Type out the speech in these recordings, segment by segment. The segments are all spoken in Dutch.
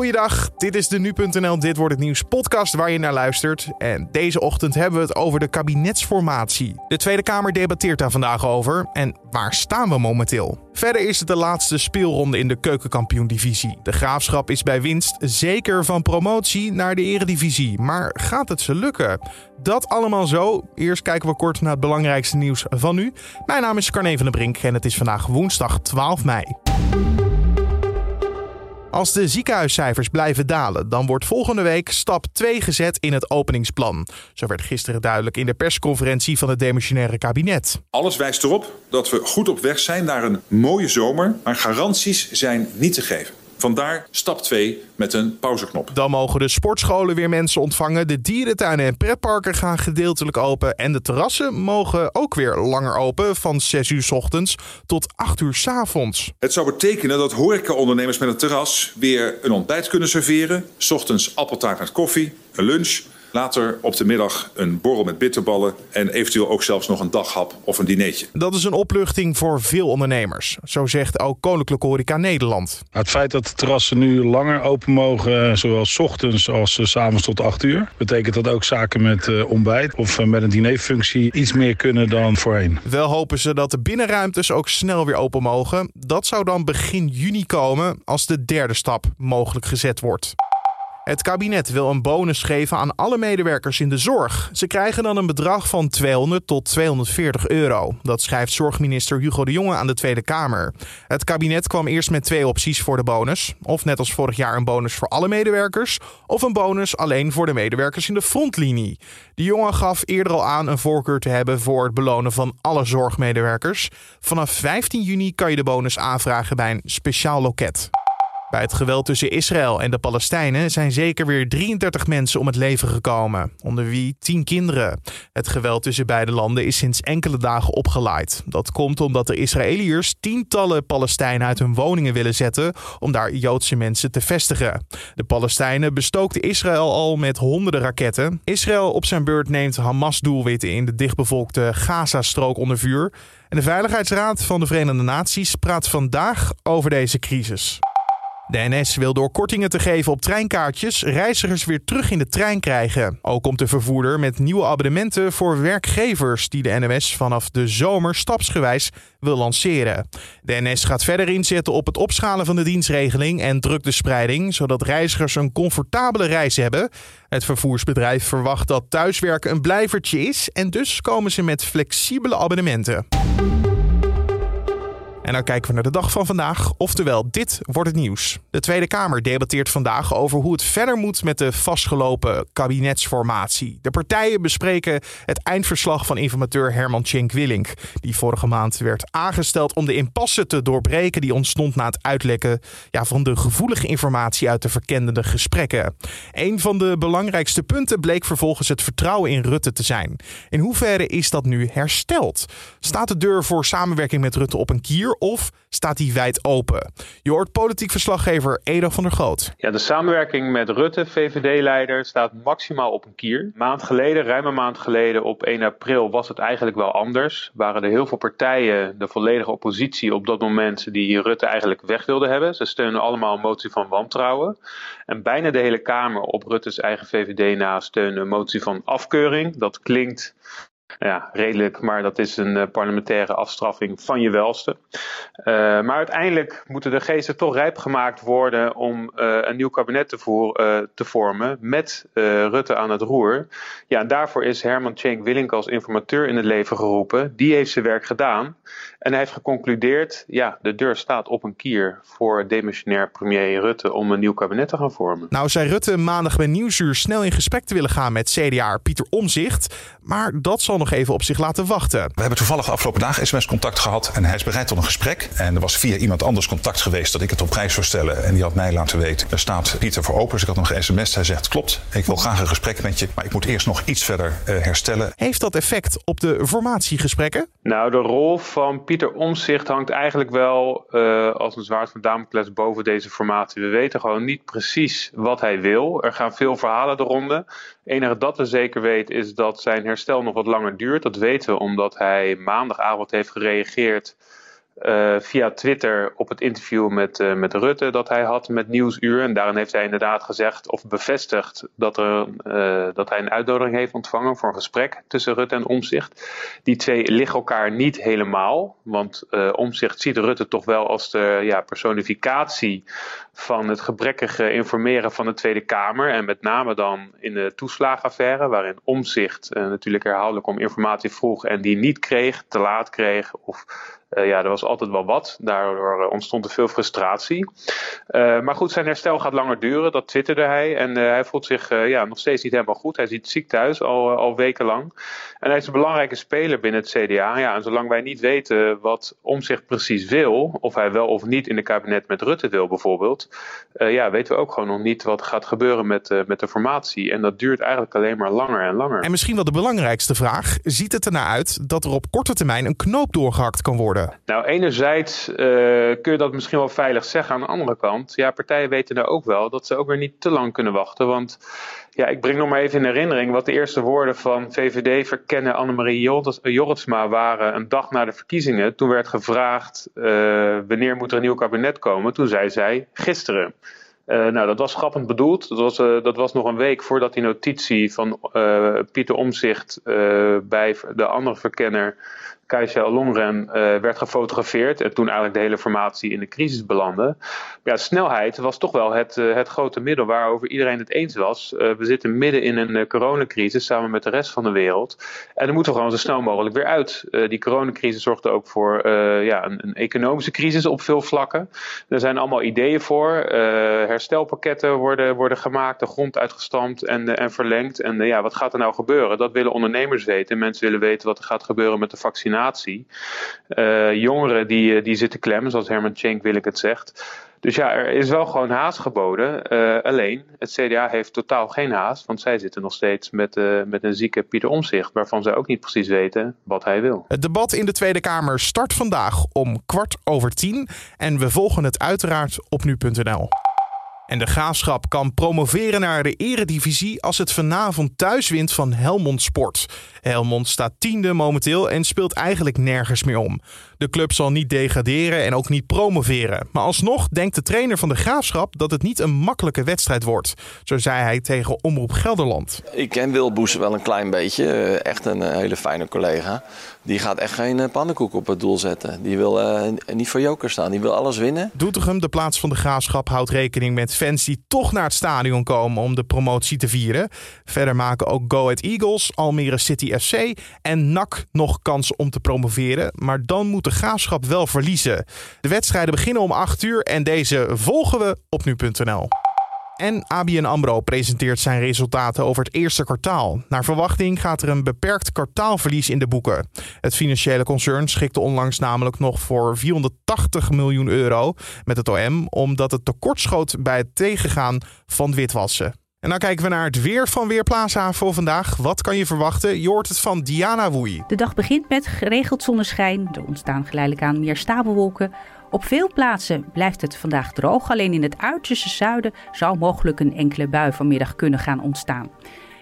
goeiedag. Dit is de Nu.nl Dit Wordt Het Nieuws podcast waar je naar luistert. En deze ochtend hebben we het over de kabinetsformatie. De Tweede Kamer debatteert daar vandaag over. En waar staan we momenteel? Verder is het de laatste speelronde in de keukenkampioen-divisie. De Graafschap is bij winst zeker van promotie naar de eredivisie. Maar gaat het ze lukken? Dat allemaal zo. Eerst kijken we kort naar het belangrijkste nieuws van nu. Mijn naam is Carne van der Brink en het is vandaag woensdag 12 mei. Als de ziekenhuiscijfers blijven dalen, dan wordt volgende week stap 2 gezet in het openingsplan. Zo werd gisteren duidelijk in de persconferentie van het demissionaire kabinet. Alles wijst erop dat we goed op weg zijn naar een mooie zomer, maar garanties zijn niet te geven. Vandaar stap 2 met een pauzeknop. Dan mogen de sportscholen weer mensen ontvangen, de dierentuinen en pretparken gaan gedeeltelijk open en de terrassen mogen ook weer langer open van 6 uur s ochtends tot 8 uur s avonds. Het zou betekenen dat horecaondernemers met een terras weer een ontbijt kunnen serveren, s ochtends appeltaart met koffie, een lunch Later op de middag een borrel met bitterballen en eventueel ook zelfs nog een daghap of een dineetje. Dat is een opluchting voor veel ondernemers. Zo zegt ook Koninklijke Horeca Nederland. Het feit dat de terrassen nu langer open mogen, zowel s ochtends als s avonds tot 8 uur, betekent dat ook zaken met uh, ontbijt of uh, met een dinerfunctie iets meer kunnen dan voorheen. Wel hopen ze dat de binnenruimtes ook snel weer open mogen. Dat zou dan begin juni komen als de derde stap mogelijk gezet wordt. Het kabinet wil een bonus geven aan alle medewerkers in de zorg. Ze krijgen dan een bedrag van 200 tot 240 euro. Dat schrijft zorgminister Hugo de Jonge aan de Tweede Kamer. Het kabinet kwam eerst met twee opties voor de bonus. Of net als vorig jaar een bonus voor alle medewerkers, of een bonus alleen voor de medewerkers in de frontlinie. De Jonge gaf eerder al aan een voorkeur te hebben voor het belonen van alle zorgmedewerkers. Vanaf 15 juni kan je de bonus aanvragen bij een speciaal loket. Bij het geweld tussen Israël en de Palestijnen zijn zeker weer 33 mensen om het leven gekomen, onder wie 10 kinderen. Het geweld tussen beide landen is sinds enkele dagen opgeleid. Dat komt omdat de Israëliërs tientallen Palestijnen uit hun woningen willen zetten om daar Joodse mensen te vestigen. De Palestijnen bestookten Israël al met honderden raketten. Israël op zijn beurt neemt Hamas-doelwitten in de dichtbevolkte Gaza-strook onder vuur. En de Veiligheidsraad van de Verenigde Naties praat vandaag over deze crisis. De NS wil door kortingen te geven op treinkaartjes reizigers weer terug in de trein krijgen. Ook komt de vervoerder met nieuwe abonnementen voor werkgevers die de NMS vanaf de zomer stapsgewijs wil lanceren. De NS gaat verder inzetten op het opschalen van de dienstregeling en drukte-spreiding, zodat reizigers een comfortabele reis hebben. Het vervoersbedrijf verwacht dat thuiswerken een blijvertje is en dus komen ze met flexibele abonnementen. En dan kijken we naar de dag van vandaag, oftewel dit wordt het nieuws. De Tweede Kamer debatteert vandaag over hoe het verder moet met de vastgelopen kabinetsformatie. De partijen bespreken het eindverslag van informateur Herman Cenk Willink, die vorige maand werd aangesteld om de impasse te doorbreken die ontstond na het uitlekken ja, van de gevoelige informatie uit de verkendende gesprekken. Een van de belangrijkste punten bleek vervolgens het vertrouwen in Rutte te zijn. In hoeverre is dat nu hersteld? Staat de deur voor samenwerking met Rutte op een kier of staat die wijd open? Je hoort politiek verslaggever Edo van der Groot. Ja, de samenwerking met Rutte, VVD-leider, staat maximaal op een kier. Maand geleden, ruim een maand geleden, op 1 april, was het eigenlijk wel anders. Waren er heel veel partijen, de volledige oppositie op dat moment, die Rutte eigenlijk weg wilden hebben. Ze steunen allemaal een motie van wantrouwen. En bijna de hele Kamer op Rutte's eigen VVD na steunde een motie van afkeuring. Dat klinkt ja, redelijk, maar dat is een uh, parlementaire afstraffing van je welste. Uh, maar uiteindelijk moeten de geesten toch rijp gemaakt worden om uh, een nieuw kabinet te, voer, te vormen met Rutte aan het roer. Ja, en daarvoor is Herman Tjenk Willink als informateur in het leven geroepen. Die heeft zijn werk gedaan en hij heeft geconcludeerd, ja, de deur staat op een kier voor demissionair premier Rutte om een nieuw kabinet te gaan vormen. Nou zei Rutte maandag bij Nieuwsuur snel in gesprek te willen gaan met CDA Pieter Omzicht, maar dat zal nog even op zich laten wachten. We hebben toevallig de afgelopen dagen sms-contact gehad en hij is bereid tot een gesprek. En er was via iemand anders contact geweest dat ik het op prijs zou stellen. En die had mij laten weten, er staat Pieter voor open. Dus ik had hem ge-sms. Hij zegt, klopt, ik wil graag een gesprek met je. Maar ik moet eerst nog iets verder uh, herstellen. Heeft dat effect op de formatiegesprekken? Nou, de rol van Pieter Omzicht hangt eigenlijk wel uh, als een zwaard van Damocles boven deze formatie. We weten gewoon niet precies wat hij wil. Er gaan veel verhalen de ronde. Het enige dat we zeker weten is dat zijn herstel nog wat langer duurt. Dat weten we omdat hij maandagavond heeft gereageerd uh, via Twitter op het interview met, uh, met Rutte dat hij had met Nieuwsuur. En daarin heeft hij inderdaad gezegd of bevestigd dat, er, uh, dat hij een uitnodiging heeft ontvangen voor een gesprek tussen Rutte en Omzicht. Die twee liggen elkaar niet helemaal, want Omzicht ziet Rutte toch wel als de ja, personificatie van het gebrekkige informeren van de Tweede Kamer. En met name dan in de toeslagenaffaire, waarin Omzicht natuurlijk herhaaldelijk om informatie vroeg en die niet kreeg, te laat kreeg of uh, ja, er was altijd wel wat. Daardoor uh, ontstond er veel frustratie. Uh, maar goed, zijn herstel gaat langer duren. Dat twitterde hij. En hij voelt zich ja, nog steeds niet helemaal goed. Hij zit ziek thuis al, al wekenlang. En hij is een belangrijke speler binnen het CDA. Ja, en zolang wij niet weten wat om zich precies wil, of hij wel of niet in het kabinet met Rutte wil bijvoorbeeld, ja, weten we ook gewoon nog niet wat gaat gebeuren met, met de formatie. En dat duurt eigenlijk alleen maar langer en langer. En misschien wel de belangrijkste vraag: ziet het ernaar uit dat er op korte termijn een knoop doorgehakt kan worden? Nou, enerzijds uh, kun je dat misschien wel veilig zeggen. Aan de andere kant, ja, partijen weten er ook wel dat ze ook weer niet te lang kunnen wachten. Want ja, ik breng nog maar even in herinnering wat de eerste woorden van VVD-verkenner Annemarie Jorritsma waren een dag na de verkiezingen. Toen werd gevraagd uh, wanneer moet er een nieuw kabinet komen. Toen zei zij gisteren. Uh, nou, dat was grappend bedoeld. Dat was, dat was nog een week voordat die notitie van Pieter Omzicht bij de andere verkenner Kajsa Longren uh, werd gefotografeerd en toen eigenlijk de hele formatie in de crisis belandde. Ja, snelheid was toch wel het, uh, het grote middel waarover iedereen het eens was. Uh, we zitten midden in een coronacrisis samen met de rest van de wereld. En dan moeten we gewoon zo snel mogelijk weer uit. die coronacrisis zorgde ook voor ja, een, een, economische crisis op veel vlakken. Er zijn allemaal ideeën voor. herstelpakketten worden, worden gemaakt, de grond uitgestampt en, en verlengd. En ja, wat gaat er nou gebeuren? Dat willen ondernemers weten. Mensen willen weten wat er gaat gebeuren met de vaccinatie uh, jongeren die, eh, die zitten klem, zoals Herman Schenk wil ik het zegt. Dus ja, er is wel gewoon haast geboden. Uh, alleen, het CDA heeft totaal geen haast, want zij zitten nog steeds met, met een zieke Pieter Omzicht, waarvan zij ook niet precies weten wat hij wil. Het debat in de Tweede Kamer start vandaag om kwart over tien en we volgen het uiteraard op nu.nl. En de Graafschap kan promoveren naar de eredivisie als het vanavond thuis wint van Helmond Sport. Helmond staat tiende momenteel en speelt eigenlijk nergens meer om. De club zal niet degraderen en ook niet promoveren. Maar alsnog denkt de trainer van de Graafschap dat het niet een makkelijke wedstrijd wordt. Zo zei hij tegen Omroep Gelderland. Ik ken Wil Boes wel een klein beetje. Eh, echt een eh, hele fijne collega. Die gaat echt geen eh, pannenkoek op het doel zetten. Die wil uh, niet voor joker staan. Die wil alles winnen. Doetinchem, de plaats van de Graafschap, houdt rekening met fans die toch naar het stadion komen om de promotie te vieren. Verder maken ook Go Ahead Eagles, Almere City FC en NAC nog kans om te promoveren. Maar dan moet de Graafschap wel verliezen. De wedstrijden beginnen om 8 uur en deze volgen we op nu.nl. En ABN AMRO presenteert zijn resultaten over het eerste kwartaal. Naar verwachting gaat er een beperkt kwartaalverlies in de boeken. Het financiële concern schikte onlangs namelijk nog voor 480 miljoen euro met het OM... omdat het tekortschoot bij het tegengaan van witwassen. En dan kijken we naar het weer van Weerplaza voor vandaag. Wat kan je verwachten? Je hoort het van Diana Woei. De dag begint met geregeld zonneschijn. Er ontstaan geleidelijk aan meer stapelwolken. Op veel plaatsen blijft het vandaag droog. Alleen in het uiterste zuiden zou mogelijk een enkele bui vanmiddag kunnen gaan ontstaan.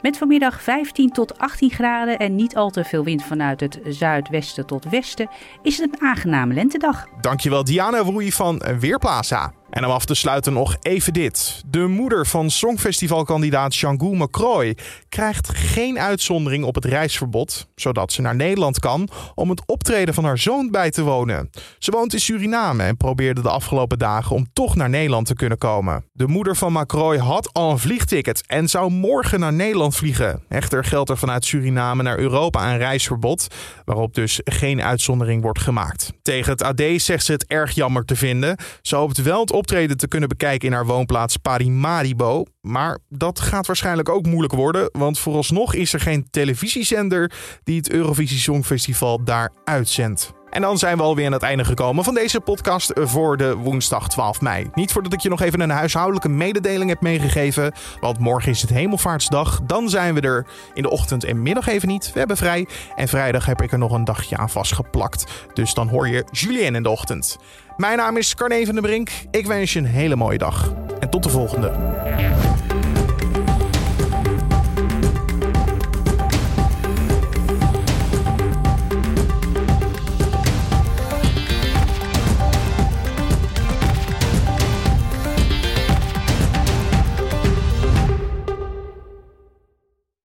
Met vanmiddag 15 tot 18 graden en niet al te veel wind vanuit het zuidwesten tot westen is het een aangename lentedag. Dankjewel Diana Woei van Weerplaza. En om af te sluiten nog even dit. De moeder van Songfestivalkandidaat Django McCroy krijgt geen uitzondering op het reisverbod, zodat ze naar Nederland kan om het optreden van haar zoon bij te wonen. Ze woont in Suriname en probeerde de afgelopen dagen om toch naar Nederland te kunnen komen. De moeder van McCroy had al een vliegticket en zou morgen naar Nederland vliegen. Echter geldt er vanuit Suriname naar Europa een reisverbod, waarop dus geen uitzondering wordt gemaakt. Tegen het AD zegt ze het erg jammer te vinden. Ze hoopt wel het optreden te kunnen bekijken in haar woonplaats Parimaribo. Maar dat gaat waarschijnlijk ook moeilijk worden, want vooralsnog is er geen televisiezender die het Eurovisie Songfestival daar uitzendt. En dan zijn we alweer aan het einde gekomen van deze podcast voor de woensdag 12 mei. Niet voordat ik je nog even een huishoudelijke mededeling heb meegegeven, want morgen is het Hemelvaartsdag. Dan zijn we er in de ochtend en middag even niet. We hebben vrij. En vrijdag heb ik er nog een dagje aan vastgeplakt. Dus dan hoor je Julien in de ochtend. Mijn naam is Carne van den Brink. Ik wens je een hele mooie dag. En tot de volgende.